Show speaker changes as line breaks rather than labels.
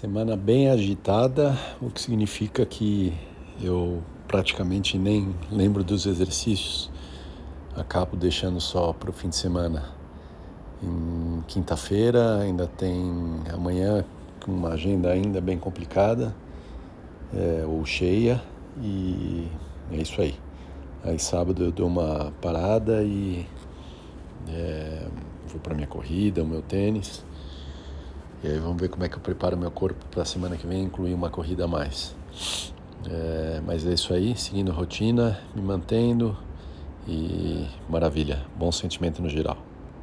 Semana bem agitada, o que significa que eu praticamente nem lembro dos exercícios, acabo deixando só para o fim de semana. Em quinta-feira ainda tem amanhã uma agenda ainda bem complicada é, ou cheia e é isso aí. Aí sábado eu dou uma parada e é, vou para minha corrida, o meu tênis. E aí vamos ver como é que eu preparo meu corpo para a semana que vem incluir uma corrida a mais. É, mas é isso aí, seguindo rotina, me mantendo e maravilha, bom sentimento no geral.